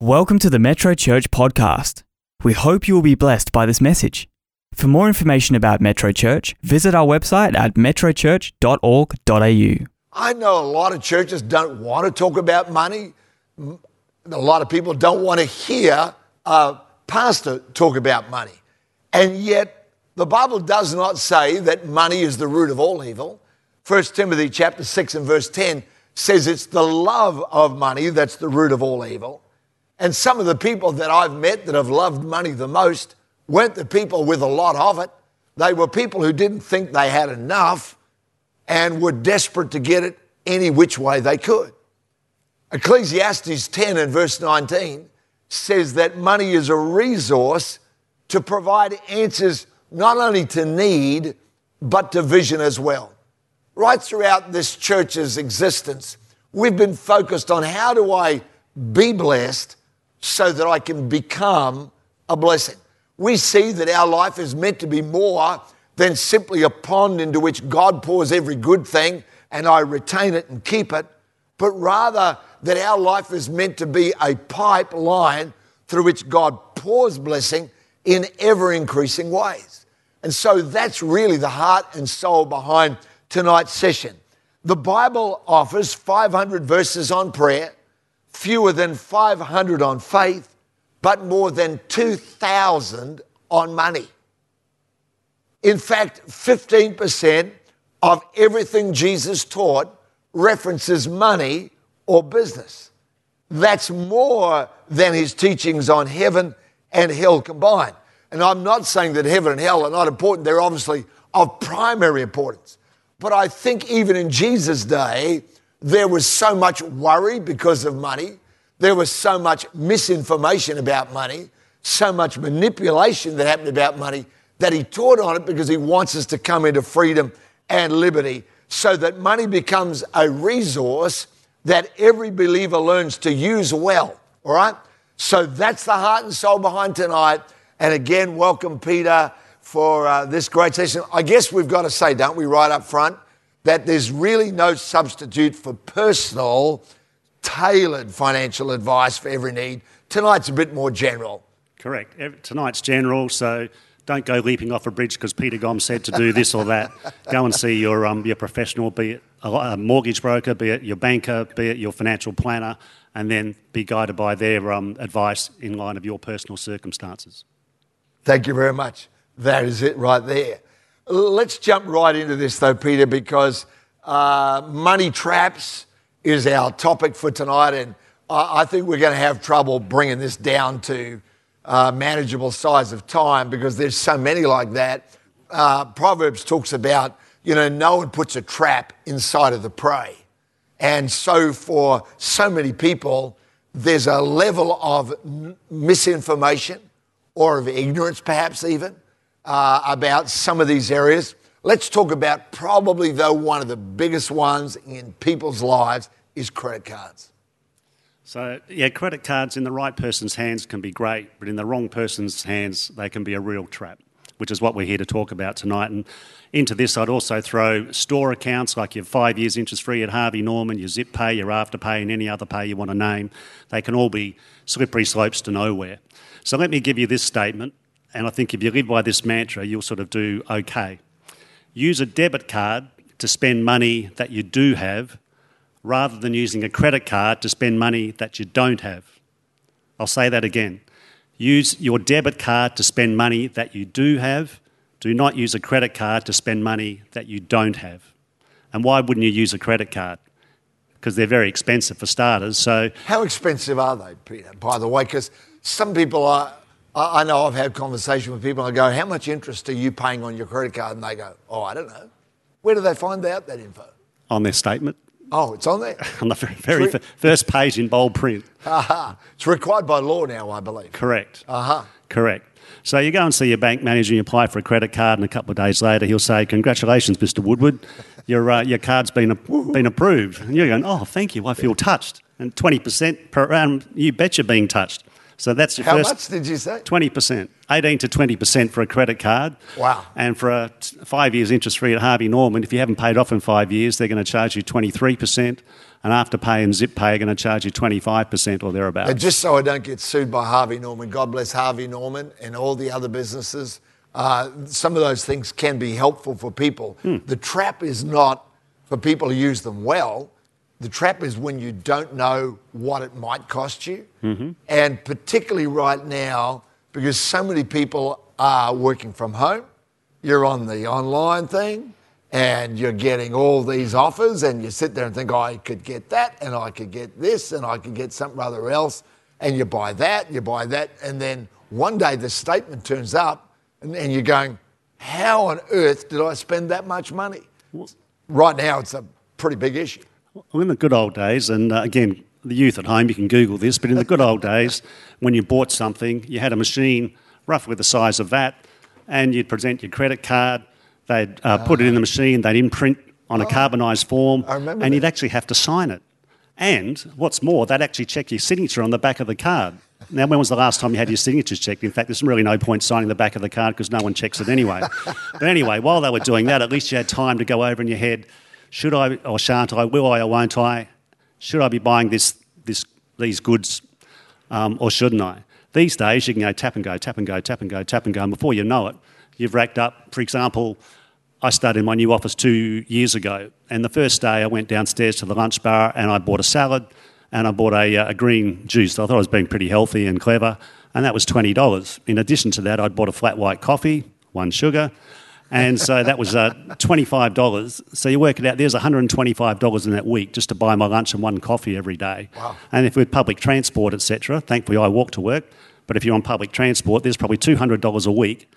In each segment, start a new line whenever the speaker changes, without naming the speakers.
Welcome to the Metro Church podcast. We hope you will be blessed by this message. For more information about Metro Church, visit our website at metrochurch.org.au.
I know a lot of churches don't want to talk about money. A lot of people don't want to hear a pastor talk about money. And yet, the Bible does not say that money is the root of all evil. 1 Timothy chapter 6 and verse 10 says it's the love of money that's the root of all evil. And some of the people that I've met that have loved money the most weren't the people with a lot of it. They were people who didn't think they had enough and were desperate to get it any which way they could. Ecclesiastes 10 and verse 19 says that money is a resource to provide answers not only to need, but to vision as well. Right throughout this church's existence, we've been focused on how do I be blessed so that I can become a blessing. We see that our life is meant to be more than simply a pond into which God pours every good thing and I retain it and keep it, but rather that our life is meant to be a pipeline through which God pours blessing in ever increasing ways. And so that's really the heart and soul behind tonight's session. The Bible offers 500 verses on prayer, fewer than 500 on faith, but more than 2,000 on money. In fact, 15% of everything Jesus taught references money or business. That's more than his teachings on heaven and hell combined. And I'm not saying that heaven and hell are not important, they're obviously of primary importance. But I think even in Jesus' day, there was so much worry because of money. There was so much misinformation about money, so much manipulation that happened about money that he taught on it because he wants us to come into freedom and liberty so that money becomes a resource that every believer learns to use well. All right? So that's the heart and soul behind tonight. And again, welcome, Peter, for uh, this great session. I guess we've got to say, don't we, right up front, that there's really no substitute for personal, tailored financial advice for every need. Tonight's a bit more general.
Correct. Tonight's general, so don't go leaping off a bridge because Peter Gomm said to do this or that. Go and see your, um, your professional, be it a, mortgage broker, be it your banker, be it your financial planner, and then be guided by their um, advice in line of your personal circumstances.
Thank you very much. That is it right there. Let's jump right into this, though, Peter, because uh, money traps is our topic for tonight, and I, I think we're going to have trouble bringing this down to uh, manageable size of time because there's so many like that. Uh, Proverbs talks about, you know, no one puts a trap inside of the prey. And so, for so many people, there's a level of misinformation or of ignorance, perhaps even, uh, about some of these areas. Let's talk about probably, though, one of the biggest ones in people's lives is credit cards.
So, yeah, credit cards in the right person's hands can be great, but in the wrong person's hands, they can be a real trap, which is what we're here to talk about tonight. And into this, I'd also throw store accounts like your five years interest free at Harvey Norman, your Zip Pay, your Afterpay, and any other pay you want to name. They can all be slippery slopes to nowhere. So, let me give you this statement, and I think if you live by this mantra, you'll sort of do okay. Use a debit card to spend money that you do have rather than using a credit card to spend money that you don't have. I'll say that again. Use your debit card to spend money that you do have. Do not use a credit card to spend money that you don't have. And why wouldn't you use a credit card? Because they're very expensive for starters. So,
How expensive are they, Peter, by the way? Because some people are, I I know I've had conversation with people and I go, How much interest are you paying on your credit card? And they go, Oh, I don't know. Where do they find out that info?
on their statement,
Oh, it's on there.
on the very, fir- first page in bold print.
Aha. It's required by law now, I believe.
Correct.
Uh huh.
Correct. So you go and see your bank manager and you apply for a credit card, and a couple of days later he'll say, "Congratulations, Mr. Woodward, your uh, your card's been been approved." And you're going, "Oh, thank you. I feel touched." And twenty percent per annum, you bet you're being touched. So that's your
How
first
much did you say?
twenty percent, eighteen to twenty percent for a credit card.
Wow.
And for a five years interest free at Harvey Norman, if you haven't paid off in five years, they're going to charge you twenty three percent. and Afterpay and Zip Pay are going to charge you 25% or thereabouts.
Just so I don't get sued by Harvey Norman, God bless Harvey Norman and all the other businesses, uh, some of those things can be helpful for people. The trap is not for people who use them well. The trap is when you don't know what it might cost you. Mm-hmm. And particularly right now, because so many people are working from home, you're on the online thing and you're getting all these offers and you sit there and think, oh, I could get that and I could get this and I could get something other else. And you buy that, you buy that. And then one day the statement turns up and, and you're going, how on earth did I spend that much money? Right now, it's a pretty big issue.
Well, in the good old days, and uh, again, the youth at home, you can Google this, but in the good old days, when you bought something, you had a machine roughly the size of that, and you'd present your credit card, they'd uh, put it in the machine, they'd imprint on a carbonised form, and you'd actually have to sign it. And what's more, they'd actually check your signature on the back of the card. Now, when was the last time you had your signatures checked? In fact, there's really no point signing the back of the card because no one checks it anyway. but anyway, while they were doing that, at least you had time to go over in your head should I or shan't I, will I or won't I? Should I be buying this, this, these goods um, or shouldn't I? These days, you can go tap and go, tap and go, tap and go, tap and go, and before you know it, you've racked up. For example, I started my new office two years ago, and the first day I went downstairs to the lunch bar and I bought a salad and I bought a, uh, a green juice. I thought I was being pretty healthy and clever, and that was $20. In addition to that, I'd bought a flat white coffee, one sugar, and so that was uh, $25. So you work it out, there's $125 in that week just to buy my lunch and one coffee every day.
Wow.
And if with public transport, etc., thankfully I walk to work, but if you're on public transport, there's probably $200 a week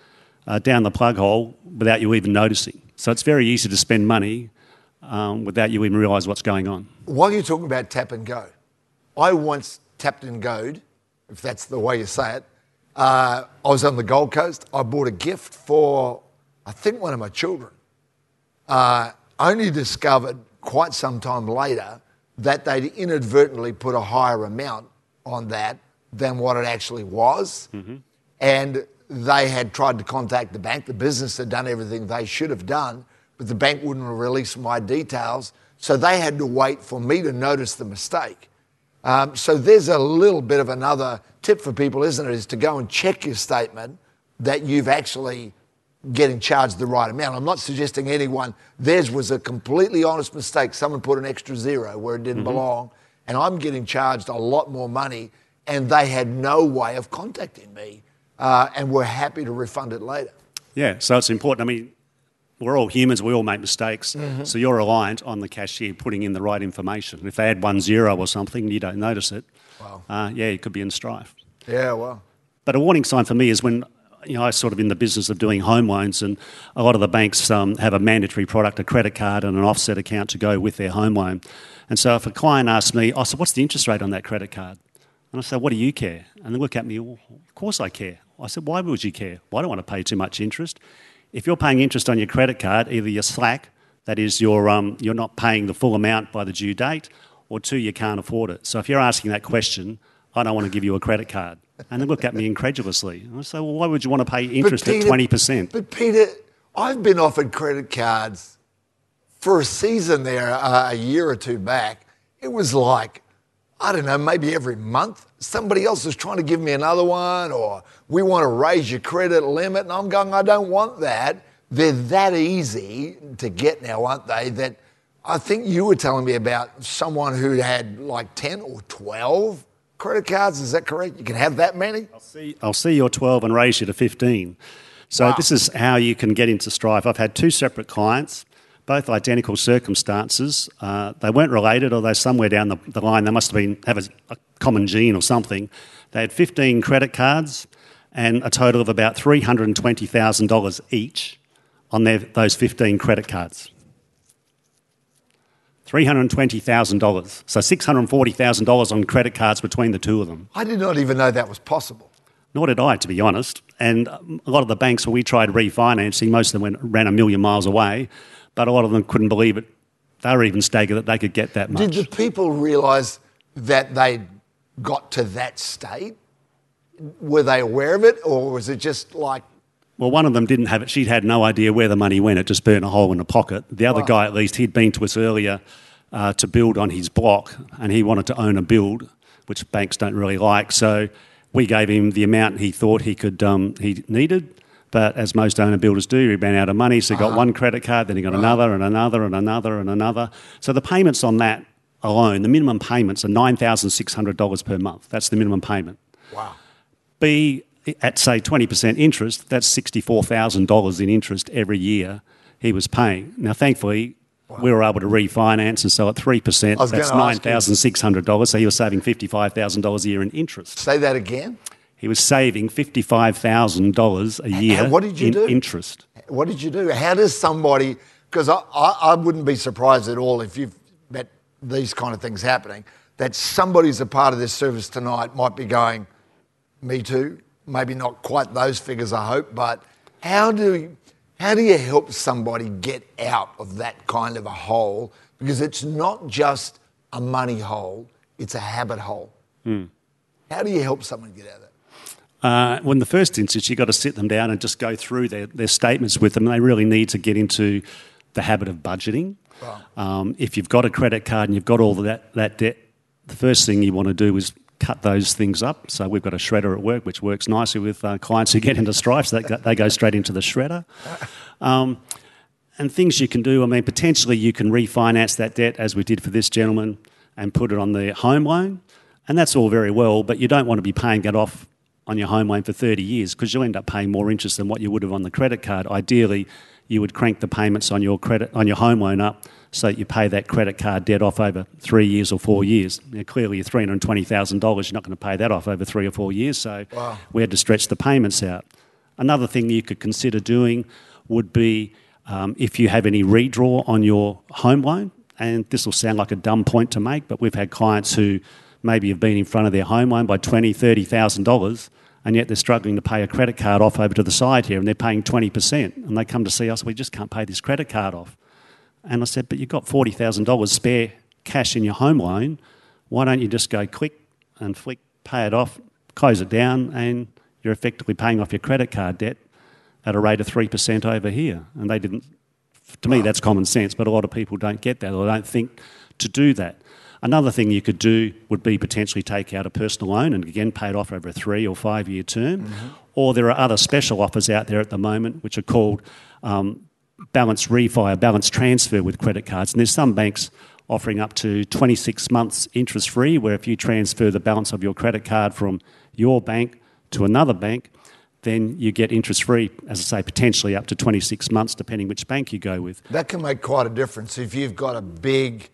uh, down the plug hole without you even noticing. So it's very easy to spend money um, without you even realise what's going on.
While you're talking about tap and go, I once tapped and goed, if that's the way you say it. Uh, I was on the Gold Coast. I bought a gift for, I think, one of my children. Uh, only discovered quite some time later that they'd inadvertently put a higher amount on that than what it actually was. And they had tried to contact the bank. The business had done everything they should have done, but the bank wouldn't release my details. So they had to wait for me to notice the mistake. Um, so there's a little bit of another tip for people, isn't it? Is to go and check your statement that you've actually getting charged the right amount. I'm not suggesting anyone, theirs was a completely honest mistake. Someone put an extra zero where it didn't belong, and I'm getting charged a lot more money, and they had no way of contacting me, uh, and were happy to refund it later.
Yeah, so it's important. I mean, we're all humans, we all make mistakes. So you're reliant on the cashier putting in the right information. If they add one zero or something, you don't notice it.
Wow.
Uh, yeah, you could be in strife.
Yeah, well.
But a warning sign for me is when you know I sort of in the business of doing home loans, and a lot of the banks um, have a mandatory product, a credit card, and an offset account to go with their home loan. And so if a client asks me, "I said, what's the interest rate on that credit card?" and I say, "What do you care?" and they look at me, well, "Of course I care." I said, "Why would you care? Well, I don't want to pay too much interest. If you're paying interest on your credit card, either you're slack, that is, you're um, you're not paying the full amount by the due date, or two, you can't afford it. So if you're asking that question, I don't want to give you a credit card. And they look at me incredulously. And I say, well, why would you want to pay interest
But
at 20%?
But Peter, I've been offered credit cards for a season there uh, a year or two back. It was like, I don't know, maybe every month somebody else is trying to give me another one, or we want to raise your credit limit. And I'm going, I don't want that. They're that easy to get now, aren't they? That I think you were telling me about someone who had like 10 or 12 credit cards. Is that correct? You can have that many?
I'll see, I'll see your 12 and raise you to 15. So
Wow.
this is how you can get into strife. I've had two separate clients, both identical circumstances. Uh, they weren't related, although somewhere down the, the line. They must have been have a, a common gene or something. They had 15 credit cards and a total of about $320,000 each on their, those 15 credit cards. $320,000. So $640,000 on credit cards between the two of them.
I did not even know that was possible.
Nor did I, to be honest. And um, a lot of the banks, when we tried refinancing, most of them went, ran a million miles away, but a lot of them couldn't believe it. They were even staggered that they could get that much.
Did the people realise that they got to that state? Were they aware of it, or was it just like,
Well, one of them didn't have it. She'd had no idea where the money went. It just burnt a hole in the pocket. The other
Wow.
guy, at least, he'd been to us earlier uh, to build on his block, and he wanted to own a build, which banks don't really like. So we gave him the amount he thought he could um, he needed. But as most owner builders do, he ran out of money, so he got one credit card, then he got another and another and another and another. So the payments on that alone, the minimum payments are nine thousand six hundred dollars per month. That's the minimum payment.
Wow.
B at say twenty percent interest, that's sixty four thousand dollars in interest every year he was paying. Now, thankfully, we were able to refinance and sell at three percent. That's
gonna
nine
ask you-
thousand six hundred dollars. So he was saving fifty five thousand dollars a year in interest.
Say that again.
He was saving fifty five thousand dollars a year
what did you
in
do?
interest.
What did you do? How does somebody, because I, I, I wouldn't be surprised at all if you've met these kind of things happening, that somebody's a part of this service tonight might be going, me too. Maybe not quite those figures, I hope, but how do you, how do you help somebody get out of that kind of a hole? Because it's not just a money hole, it's a habit hole. How do you help someone get out of that?
Uh, well, in the first instance, you've got to sit them down and just go through their, their statements with them. They really need to get into the habit of budgeting. Um, if you've got a credit card and you've got all that, that debt, the first thing you want to do is cut those things up. So we've got a shredder at work, which works nicely with uh, clients who get into strife. So go- they go straight into the shredder. Um, and things you can do, I mean, potentially you can refinance that debt as we did for this gentleman and put it on the home loan. And that's all very well, but you don't want to be paying that off on your home loan for 30 years because you'll end up paying more interest than what you would have on the credit card. Ideally, you would crank the payments on your credit on your home loan up so that you pay that credit card debt off over three years or four years. Now, clearly, you're $320,000, you're not going to pay that off over three or four years, so
Wow.
we had to stretch the payments out. Another thing you could consider doing would be um, if you have any redraw on your home loan, and this will sound like a dumb point to make, but we've had clients who maybe have been in front of their home loan by twenty, thirty thousand dollars, and yet they're struggling to pay a credit card off over to the side here, and they're paying twenty percent, and they come to see us, we just can't pay this credit card off. And I said, but you've got forty thousand dollars spare cash in your home loan. Why don't you just go click and flick, pay it off, close it down, and you're effectively paying off your credit card debt at a rate of three percent over here. And they didn't. To me, that's common sense, but a lot of people don't get that or don't think to do that. Another thing you could do would be potentially take out a personal loan and again pay it off over a three or five year term. Or there are other special offers out there at the moment which are called um, balance refi, or balance transfer with credit cards. And there's some banks offering up to 26 months interest free, where if you transfer the balance of your credit card from your bank to another bank, then you get interest free, as I say, potentially up to 26 months, depending which bank you go with.
That can make quite a difference if you've got a big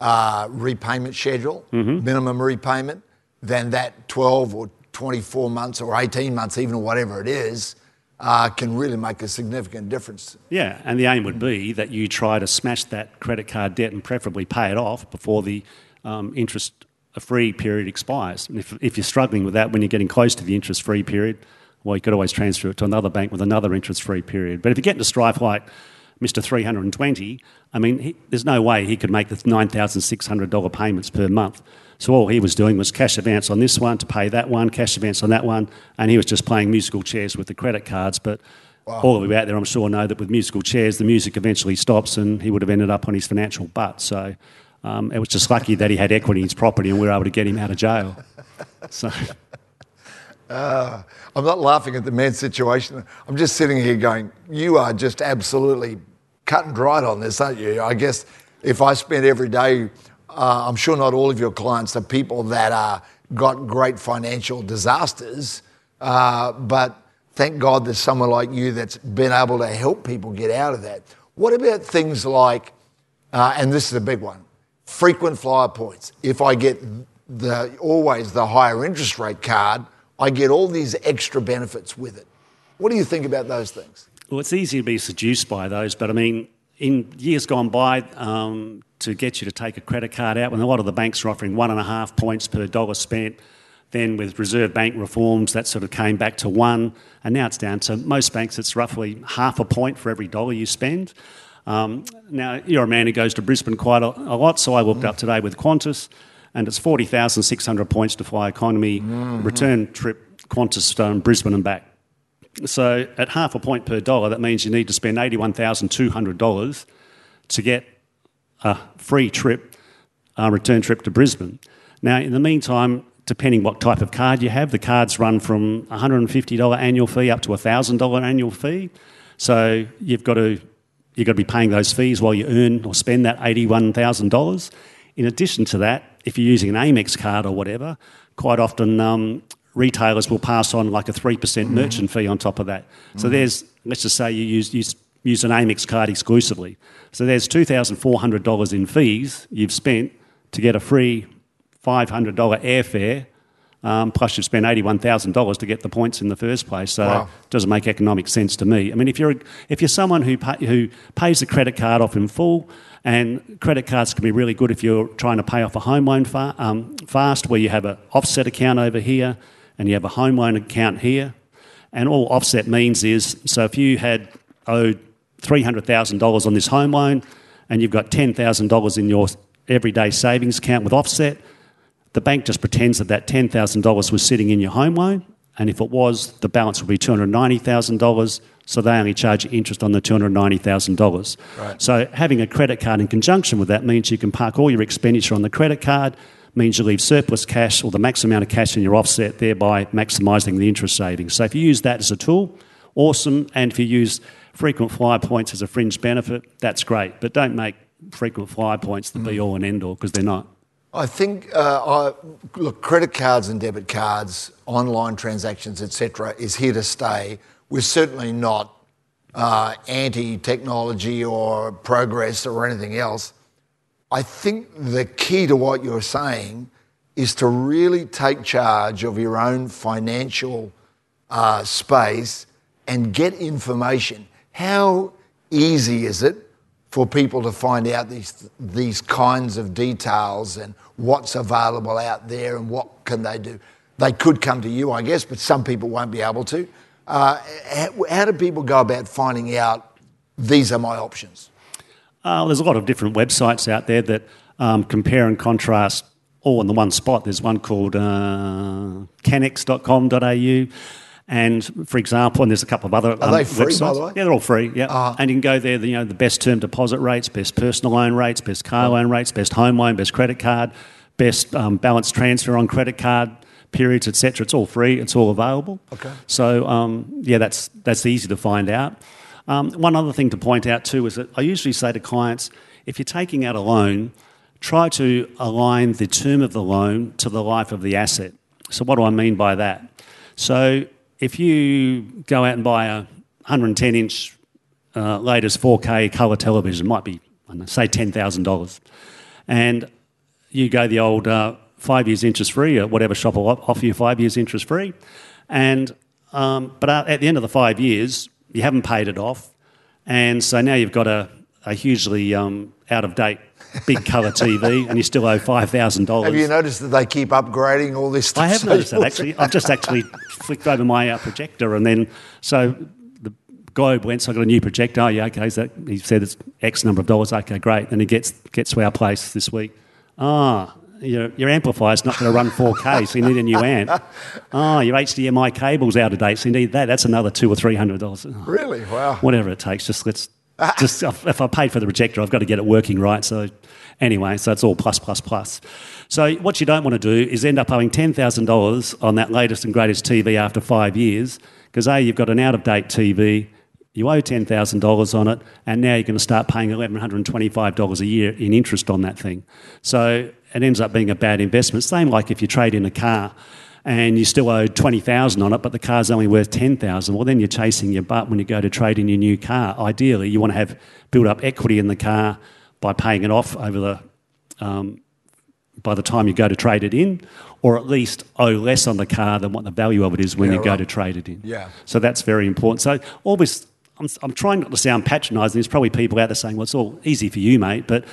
uh, repayment schedule,
Mm-hmm.
minimum repayment, then that 12 or 24 months or 18 months, even or whatever it is, uh, can really make a significant difference.
Yeah, and the aim would be that you try to smash that credit card debt and preferably pay it off before the um, interest free period expires. And if, if you're struggling with that when you're getting close to the interest free period, well, you could always transfer it to another bank with another interest free period. But if you get into strife like Mr. 320, I mean, he, there's no way he could make the $9,600 payments per month. So all he was doing was cash advance on this one to pay that one, cash advance on that one, and he was just playing musical chairs with the credit cards. But all of you out there, I'm sure, know that with musical chairs, the music eventually stops, and he would have ended up on his financial butt. So um, it was just lucky that he had equity in his property, and we were able to get him out of jail. So.
I'm not laughing at the man's situation. I'm just sitting here going, you are just absolutely cut and dried on this, aren't you? I guess if I spent every day, uh, I'm sure not all of your clients are people that are got great financial disasters, uh, but thank God there's someone like you that's been able to help people get out of that. What about things like, uh, and this is a big one, frequent flyer points. If I get the always the higher interest rate card, I get all these extra benefits with it. What do you think about those things?
Well, it's easy to be seduced by those, but I mean, in years gone by, um, to get you to take a credit card out, when a lot of the banks are offering one and a half points per dollar spent, then with Reserve Bank reforms, that sort of came back to one, and now it's down to most banks, it's roughly half a point for every dollar you spend. Um, now, you're a man who goes to Brisbane quite a, a lot, so I looked up today with Qantas, and it's 40,600 points to fly economy return trip Qantas um, Brisbane and back. So at half a point per dollar, that means you need to spend $81,200 to get a free trip uh, return trip to Brisbane. Now, in the meantime, depending what type of card you have, the cards run from $150 annual fee up to a $1,000 annual fee. So you've got to you've got to be paying those fees while you earn or spend that $81,000. In addition to that, if you're using an Amex card or whatever, quite often um, retailers will pass on like a 3% mm-hmm. merchant fee on top of that. So mm-hmm. there's, let's just say you use, use, use an Amex card exclusively. So there's $2,400 in fees you've spent to get a free $500 airfare um, plus you've spent $81,000 to get the points in the first place. So wow. it doesn't make economic sense to me. I mean, if you're, if you're someone who, pay, who pays the credit card off in full, and credit cards can be really good if you're trying to pay off a home loan fa- um, fast, where you have an offset account over here and you have a home loan account here. And all offset means is so if you had owed $300,000 on this home loan and you've got $10,000 in your everyday savings account with offset, the bank just pretends that that $10,000 was sitting in your home loan, and if it was, the balance would be $290,000, so they only charge you interest on the $290,000. Right. So having a credit card in conjunction with that means you can park all your expenditure on the credit card, means you leave surplus cash or the maximum amount of cash in your offset, thereby maximising the interest savings. So if you use that as a tool, awesome, and if you use frequent flyer points as a fringe benefit, that's great. But don't make frequent flyer points the mm. be all and end all because they're not.
I think, uh, I, look, credit cards and debit cards, online transactions, etc., is here to stay. We're certainly not uh, anti-technology or progress or anything else. I think the key to what you're saying is to really take charge of your own financial uh, space and get information. How easy is it for people to find out these, these kinds of details and what's available out there and what can they do. They could come to you, I guess, but some people won't be able to. Uh, how, how, do people go about finding out these are my options?
Uh, there's a lot of different websites out there that um, compare and contrast all in the one spot. There's one called uh, canex.com.au and for example, and there's a couple of other
are um, they free
websites.
by the way?
Yeah, they're all free. Yeah, uh-huh. and you can go there. You know, the best term deposit rates, best personal loan rates, best car loan rates, best home loan, best credit card, best um, balance transfer on credit card periods, etc. It's all free. It's all available.
Okay.
So um, yeah, that's that's easy to find out. Um, one other thing to point out too is that I usually say to clients, if you're taking out a loan, try to align the term of the loan to the life of the asset. So what do I mean by that? So if you go out and buy a 110 inch uh, latest 4K colour television, might be, know, say, $10,000, and you go the old uh, five years interest free, or whatever shop will offer you five years interest free, and um, but at the end of the five years, you haven't paid it off, and so now you've got a, a hugely um, out of date big colour TV, and you still owe five thousand dollars.
Have you noticed that they keep upgrading all this stuff?
I have noticed that actually. I've just actually flicked over my uh, projector, and then so the Globe went. So I got a new projector. Oh, yeah, okay. So he said it's X number of dollars. Okay, great. And he gets gets to our place this week. Ah, your, your amplifier's not going to run 4K, so you need a new amp. Oh, your HDMI cable's out of date, so you need that. That's another two or three hundred dollars. Oh,
really? Wow.
Whatever it takes, just let's just if I paid for the projector, I've got to get it working right. So anyway, so it's all plus plus plus. So what you don't want to do is end up owing ten thousand dollars on that latest and greatest TV after five years, because a you've got an out of date TV. You owe ten thousand dollars on it, and now you're going to start paying eleven hundred and twenty-five dollars a year in interest on that thing. So it ends up being a bad investment. Same like if you trade in a car and you still owe 20,000 on it, but the car's only worth 10,000, well, then you're chasing your butt when you go to trade in your new car. Ideally, you want to have build up equity in the car by paying it off over the um, by the time you go to trade it in, or at least owe less on the car than what the value of it is when yeah, you go to trade it in.
Yeah.
So that's very important. So always, I'm, I'm trying not to sound patronising. There's probably people out there saying, "Well, it's all easy for you, mate," but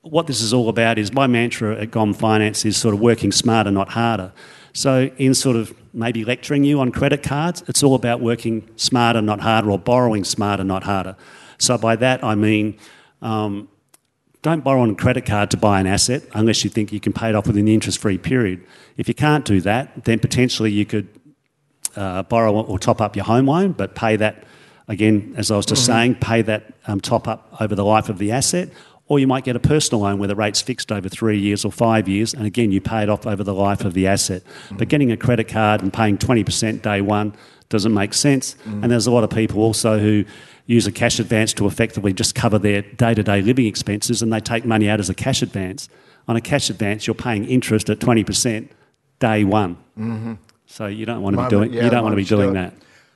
what this is all about is my mantra at Gomm Finance is sort of working smarter, not harder. So, in sort of maybe lecturing you on credit cards, it's all about working smarter, not harder, or borrowing smarter, not harder. So, by that I mean um, don't borrow on a credit card to buy an asset unless you think you can pay it off within the interest free period. If you can't do that, then potentially you could uh, borrow or top up your home loan, but pay that again, as I was just mm-hmm. saying, pay that um, top up over the life of the asset, Or you might get a personal loan where the rate's fixed over three years or five years, and again, you pay it off over the life of the asset. But getting a credit card and paying 20% day one doesn't make sense. And there's a lot of people also who use a cash advance to effectively just cover their day to day living expenses and they take money out as a cash advance. On a cash advance, you're paying interest at 20% day one. Mm-hmm. So you don't want to be doing,
yeah,
you don't want to be doing that.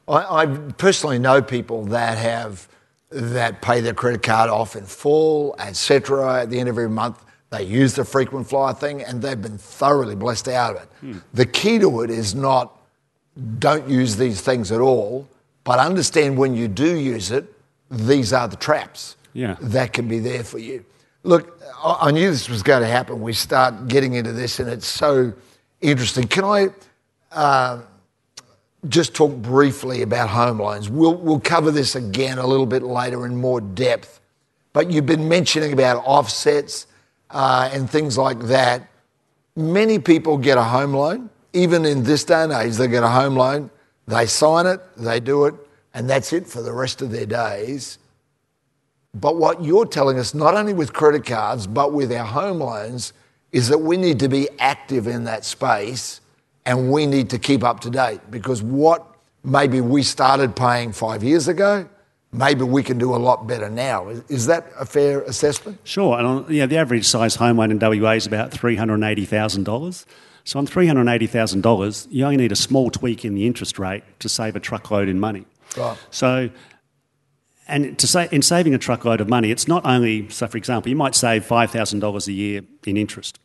I, I personally know people that have that pay their credit card off in full, etc. At the end of every month, they use the frequent flyer thing, and they've been thoroughly blessed out of it. Hmm. The key to it is not don't use these things at all, but understand when you do use it, these are the traps
Yeah.
that can be there for you. Look, I I knew this was going to happen. We start getting into this, and it's so interesting. Can I? Uh, just talk briefly about home loans. We'll, we'll cover this again a little bit later in more depth. But you've been mentioning about offsets uh, and things like that. Many people get a home loan, even in this day and age, they get a home loan, they sign it, they do it, and that's it for the rest of their days. But what you're telling us, not only with credit cards, but with our home loans, is that we need to be active in that space and we need to keep up to date because what maybe we started paying five years ago, maybe we can do a lot better now. Is, that a fair assessment?
Sure, and on, yeah, the average size home loan in WA is about three hundred eighty thousand dollars. So on three hundred eighty thousand dollars, you only need a small tweak in the interest rate to save a truckload in money.
Right.
So, and to say in saving a truckload of money, it's not only so. For example, you might save five thousand dollars a year in interest.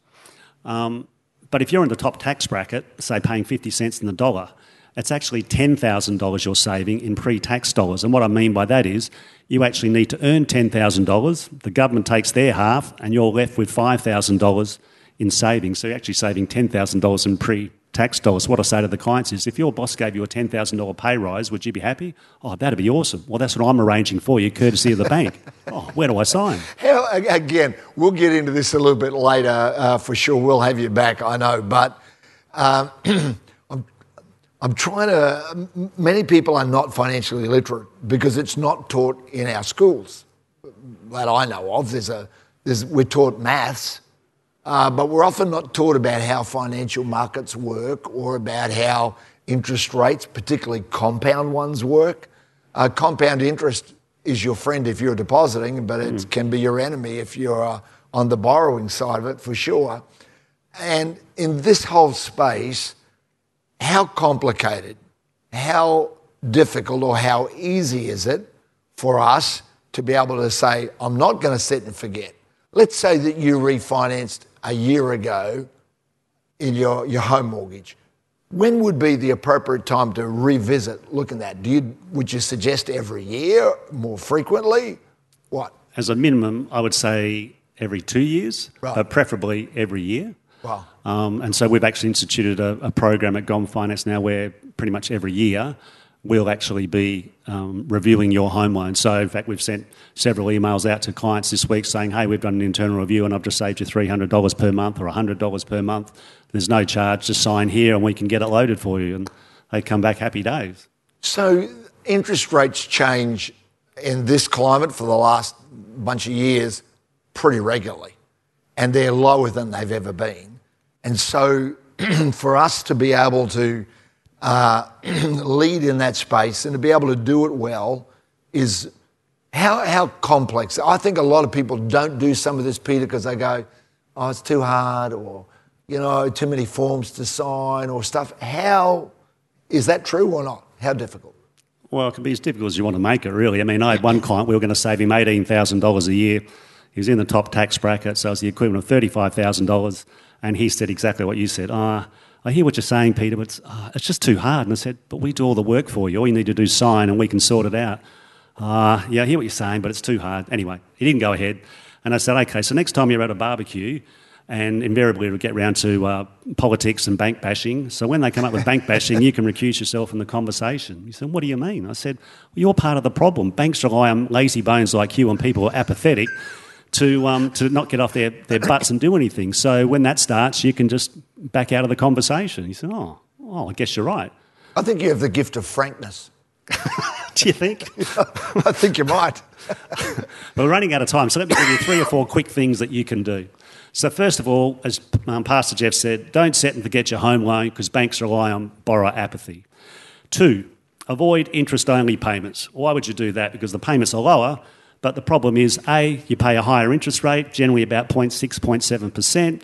Um, but if you're in the top tax bracket, say paying 50 cents in the dollar, it's actually $10,000 you're saving in pre tax dollars. And what I mean by that is you actually need to earn $10,000, the government takes their half, and you're left with $5,000 in savings. So you're actually saving $10,000 in pre tax dollars. What I say to the clients is if your boss gave you a $10,000 pay rise, would you be happy? Oh, that'd be awesome. Well, that's what I'm arranging for you, courtesy of the bank. Oh, where do I sign?
How, again, we'll get into this a little bit later uh, for sure. We'll have you back, I know. But um, I'm, I'm trying to, many people are not financially literate because it's not taught in our schools that I know of. There's a, there's, we're taught maths, uh, but we're often not taught about how financial markets work or about how interest rates, particularly compound ones, work. Uh, compound interest is your friend if you're depositing, but it can be your enemy if you're uh, on the borrowing side of it for sure. And in this whole space, how complicated, how difficult, or how easy is it for us to be able to say, I'm not going to sit and forget? Let's say that you refinanced a year ago in your, your home mortgage. When would be the appropriate time to revisit looking at that? Do you, would you suggest every year, more frequently? What?
As a minimum, I would say every two years,
Right.
but preferably every year.
Wow.
Um, and so we've actually instituted a, a program at Gomm Finance now where pretty much every year we'll actually be um, reviewing your home loan. So, in fact, we've sent several emails out to clients this week saying, hey, we've done an internal review and I've just saved you $300 per month or $100 per month. There's no charge, just sign here and we can get it loaded for you. And they come back happy days.
So interest rates change in this climate for the last bunch of years pretty regularly, and they're lower than they've ever been. And so for us to be able to uh, lead in that space and to be able to do it well is how, how complex. I think a lot of people don't do some of this, Peter, because they go, oh, it's too hard, or, you know, too many forms to sign or stuff. How is that true or not? How difficult?
Well, it can be as difficult as you want to make it, really. I mean, I had one client, we were going to save him $18,000 a year. He was in the top tax bracket, so it was the equivalent of $35,000. And he said exactly what you said. Ah, I hear what you're saying, Peter, but it's, ah, it's just too hard. And I said, but we do all the work for you. All you need to do is sign and we can sort it out. Ah, yeah, I hear what you're saying, but it's too hard. Anyway, he didn't go ahead. And I said, okay, so next time you're at a barbecue, and invariably it'll get round to uh, politics and bank bashing. So when they come up with bank bashing, you can recuse yourself from the conversation. He said, what do you mean? I said, well, you're part of the problem. Banks rely on lazy bones like you and people who are apathetic to, um, to not get off their, their butts and do anything. So when that starts, you can just back out of the conversation. He said, oh, oh I guess you're right.
I think you have the gift of frankness.
Do you think?
I think you might.
We're running out of time, so let me give you three or four quick things that you can do. So, first of all, as um, Pastor Geoff said, don't set and forget your home loan because banks rely on borrower apathy. Two, avoid interest only payments. Why would you do that? Because the payments are lower, but the problem is A, you pay a higher interest rate, generally about 0.6, 0.7%.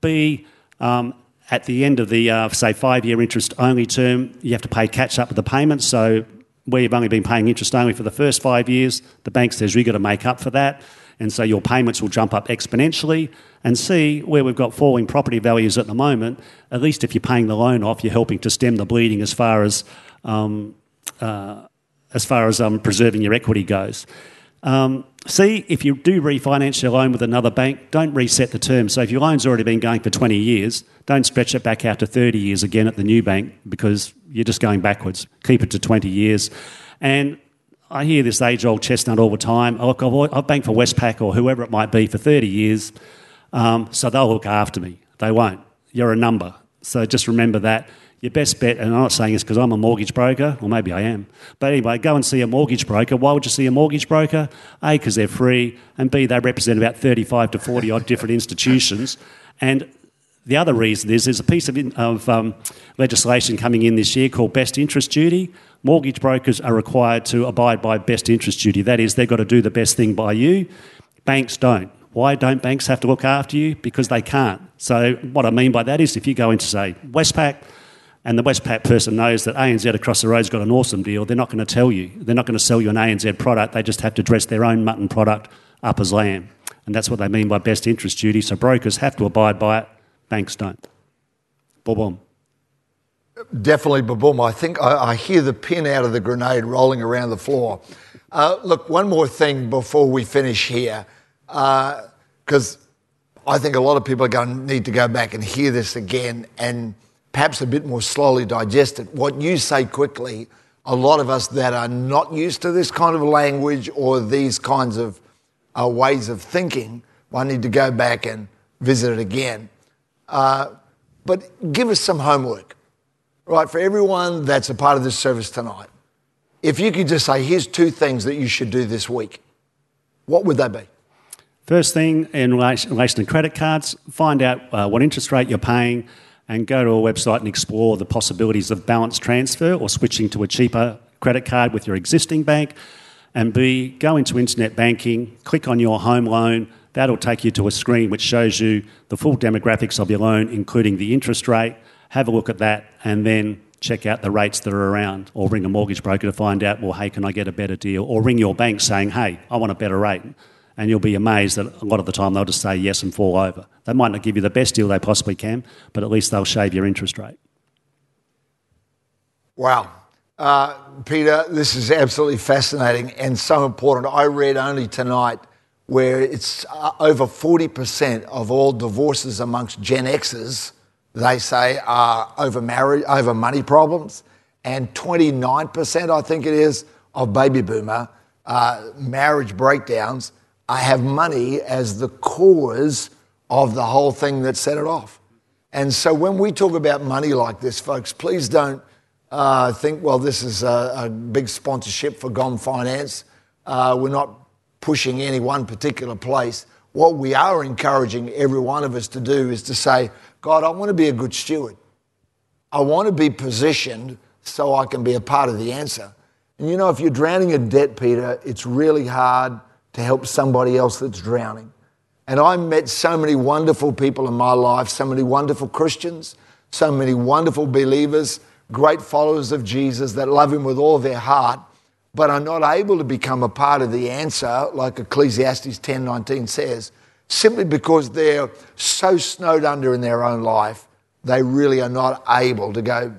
B, um, at the end of the, uh, say, five year interest only term, you have to pay catch up with the payments. So, where you've only been paying interest only for the first five years, the bank says you've got to make up for that. And so your payments will jump up exponentially. And see where we've got falling property values at the moment, at least if you're paying the loan off, you're helping to stem the bleeding as far as, um, uh, as, far as um, preserving your equity goes. Um, C, if you do refinance your loan with another bank, don't reset the term. So if your loan's already been going for 20 years, don't stretch it back out to 30 years again at the new bank because you're just going backwards. Keep it to 20 years. And I hear this age old chestnut all the time. Look, I've banked for Westpac or whoever it might be for 30 years, um, so they'll look after me. They won't. You're a number. So just remember that. Your best bet, and I'm not saying this because I'm a mortgage broker, or maybe I am, but anyway, go and see a mortgage broker. Why would you see a mortgage broker? A, because they're free, and B, they represent about 35 to 40 odd different institutions. And the other reason is there's a piece of, of um, legislation coming in this year called best interest duty mortgage brokers are required to abide by best interest duty. That is, they've got to do the best thing by you. Banks don't. Why don't banks have to look after you? Because they can't. So, what I mean by that is if you go into, say, Westpac, and the Westpac person knows that ANZ across the road's got an awesome deal, they're not going to tell you. They're not going to sell you an ANZ product. They just have to dress their own mutton product up as lamb. And that's what they mean by best interest duty. So brokers have to abide by it, banks don't. Boom, boom.
Definitely Baboom. I think I, I, hear the pin out of the grenade rolling around the floor. Uh, look, one more thing before we finish here, because uh, I think a lot of people are going to need to go back and hear this again and perhaps a bit more slowly digest it. What you say quickly, a lot of us that are not used to this kind of language or these kinds of uh, ways of thinking might need to go back and visit it again. Uh, but give us some homework right, for everyone that's a part of this service tonight, if you could just say, here's two things that you should do this week, what would they be?
First thing in relation, to credit cards, find out uh, what interest rate you're paying and go to a website and explore the possibilities of balance transfer or switching to a cheaper credit card with your existing bank. And B, go into internet banking, click on your home loan. That'll take you to a screen which shows you the full demographics of your loan, including the interest rate have a look at that, and then check out the rates that are around, or ring a mortgage broker to find out, well, hey, can I get a better deal? Or ring your bank saying, hey, I want a better rate. And you'll be amazed that a lot of the time they'll just say yes and fall over. They might not give you the best deal they possibly can, but at least they'll shave your interest rate.
Wow. Uh, Peter, this is absolutely fascinating and so important. I read only tonight where it's uh, over 40% of all divorces amongst Gen Xers they say are over marriage, over money problems, and 29%, I think it is, of baby boomer uh, marriage breakdowns have money as the cause of the whole thing that set it off. And so when we talk about money like this, folks, please don't uh, think, well, this is a, a, big sponsorship for Gomm Finance. Uh, we're not pushing any one particular place. What we are encouraging every one of us to do is to say, God, I want to be a good steward. I want to be positioned so I can be a part of the answer. And you know, if you're drowning in debt, Peter, it's really hard to help somebody else that's drowning. And I met so many wonderful people in my life, so many wonderful Christians, so many wonderful believers, great followers of Jesus that love him with all their heart, but are not able to become a part of the answer, like Ecclesiastes 10:19 says, simply because they're so snowed under in their own life, they really are not able to go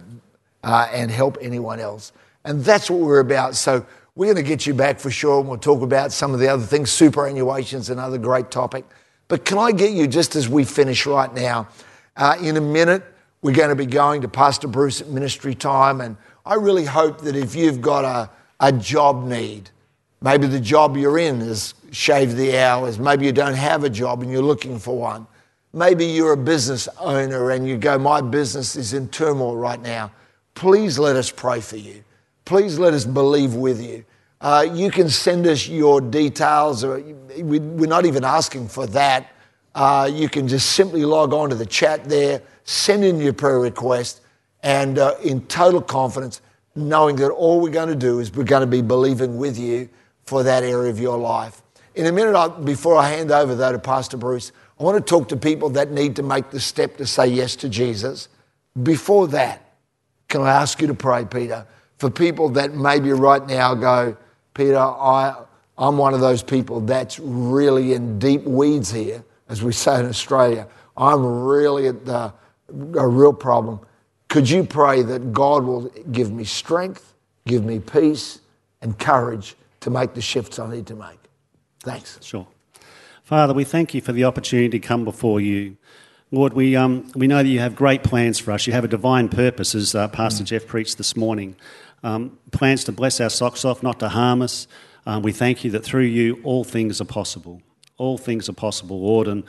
uh, and help anyone else. And that's what we're about. So we're going to get you back for sure, and we'll talk about some of the other things. Superannuation is another great topic. But can I get you, just as we finish right now, uh, in a minute, we're going to be going to Pastor Bruce at ministry time. And I really hope that if you've got a, a job need, maybe the job you're in is shave the hours. Maybe you don't have a job and you're looking for one. Maybe you're a business owner and you go, My business is in turmoil right now. Please let us pray for you. please let us believe with you. Uh, you can send us your details. We're not even asking for that. Uh, you can just simply log on to the chat there, send in your prayer request, and uh, in total confidence, knowing that all we're going to do is we're going to be believing with you for that area of your life. In a minute, I, before I hand over though to Pastor Bruce, I want to talk to people that need to make the step to say yes to Jesus. Before that, can I ask you to pray, Peter, for people that maybe right now go, Peter, I, I'm one of those people that's really in deep weeds here, as we say in Australia. I'm really at the, a real problem. Could you pray that God will give me strength, give me peace, and courage to make the shifts I need to make? Thanks.
Sure. Father, we thank you for the opportunity to come before you. Lord, we, um, we know that you have great plans for us. You have a divine purpose, as uh, Pastor mm. Geoff preached this morning. Um, plans to bless our socks off, not to harm us. Um, we thank you that through you all things are possible. All things are possible, Lord. And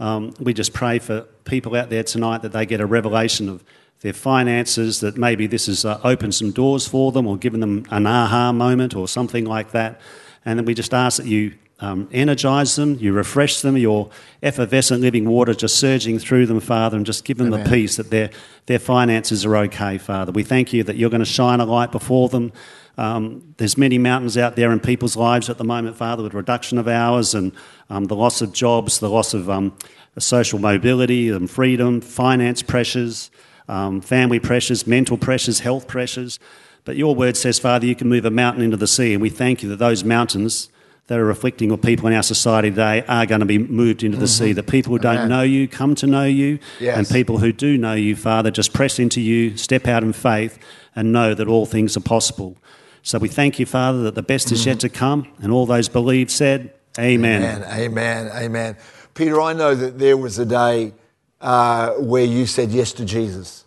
um, we just pray for people out there tonight that they get a revelation of their finances, that maybe this has uh, opened some doors for them or given them an aha moment or something like that. And then we just ask that you um, energize them, you refresh them, your effervescent living water just surging through them, Father, and just give them Amen. the peace that their, their finances are okay, Father. We thank you that you're going to shine a light before them. Um, there's many mountains out there in people's lives at the moment, Father, with reduction of hours and um, the loss of jobs, the loss of um, social mobility and freedom, finance pressures um, family pressures, mental pressures, health pressures. But your word says, Father, you can move a mountain into the sea, and we thank you that those mountains that are afflicting or people in our society today are going to be moved into the mm-hmm. sea. That people who don't Amen. know you come to know you, yes. and people who do know you, Father, just press into you, step out in faith, and know that all things are possible. So we thank you, Father, that the best mm-hmm. is yet to come, and all those believed said, Amen.
Amen. Amen. Amen. Peter, I know that there was a day uh, where you said yes to Jesus.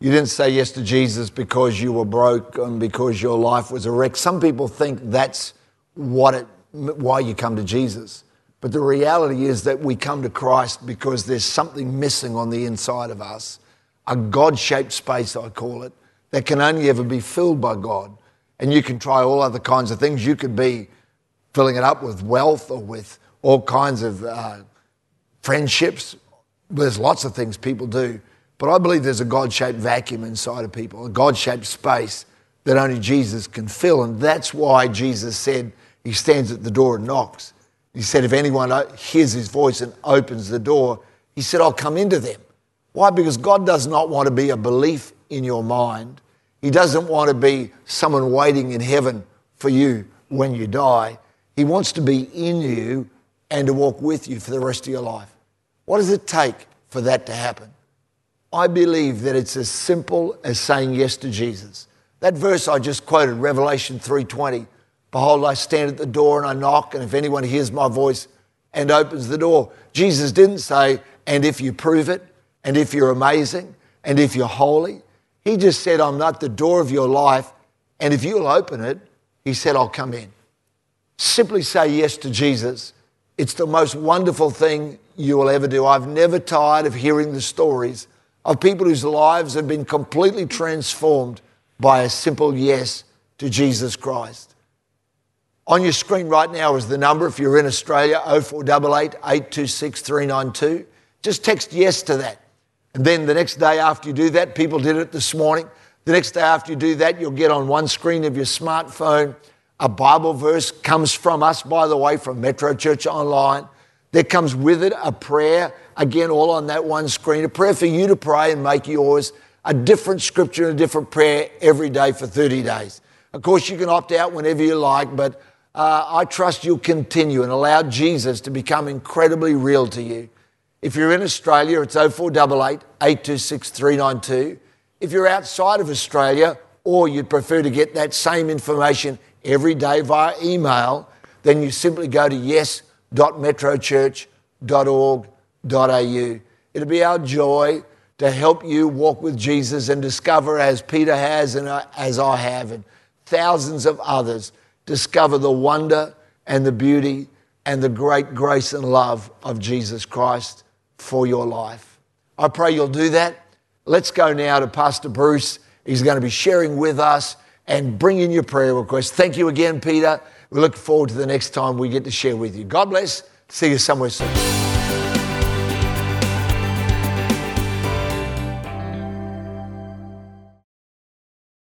You didn't say yes to Jesus because you were broke and because your life was a wreck. Some people think that's what it, why you come to Jesus. But the reality is that we come to Christ because there's something missing on the inside of us, a God shaped space, I call it, that can only ever be filled by God. And you can try all other kinds of things. You could be filling it up with wealth or with all kinds of uh, friendships there's lots of things people do, but I believe there's a God shaped vacuum inside of people, a God shaped space that only Jesus can fill. And that's why Jesus said he stands at the door and knocks. He said, if anyone hears his voice and opens the door, he said, I'll come into them. Why? Because God does not want to be a belief in your mind. He doesn't want to be someone waiting in heaven for you when you die. He wants to be in you and to walk with you for the rest of your life. What does it take for that to happen? I believe that it's as simple as saying yes to Jesus. That verse I just quoted, Revelation 3:20, behold I stand at the door and I knock and if anyone hears my voice and opens the door. Jesus didn't say and if you prove it and if you're amazing and if you're holy. He just said I'm not the door of your life and if you'll open it, he said I'll come in. Simply say yes to Jesus. It's the most wonderful thing you will ever do. I've never tired of hearing the stories of people whose lives have been completely transformed by a simple yes to Jesus Christ. On your screen right now is the number if you're in Australia 0488 826 392. Just text yes to that. And then the next day after you do that, people did it this morning. The next day after you do that, you'll get on one screen of your smartphone a Bible verse comes from us, by the way, from Metro Church Online. There comes with it a prayer, again, all on that one screen, a prayer for you to pray and make yours a different scripture and a different prayer every day for 30 days. Of course, you can opt out whenever you like, but uh, I trust you'll continue and allow Jesus to become incredibly real to you. If you're in Australia, it's 0488 826 392. If you're outside of Australia, or you'd prefer to get that same information every day via email, then you simply go to yes.metrochurch.org.au. It'll be our joy to help you walk with Jesus and discover, as Peter has and as I have, and thousands of others, discover the wonder and the beauty and the great grace and love of Jesus Christ for your life. I pray you'll do that. Let's go now to Pastor Bruce. He's going to be sharing with us and bring in your prayer requests. Thank you again, Peter. We look forward to the next time we get to share with you. God bless. See you somewhere soon.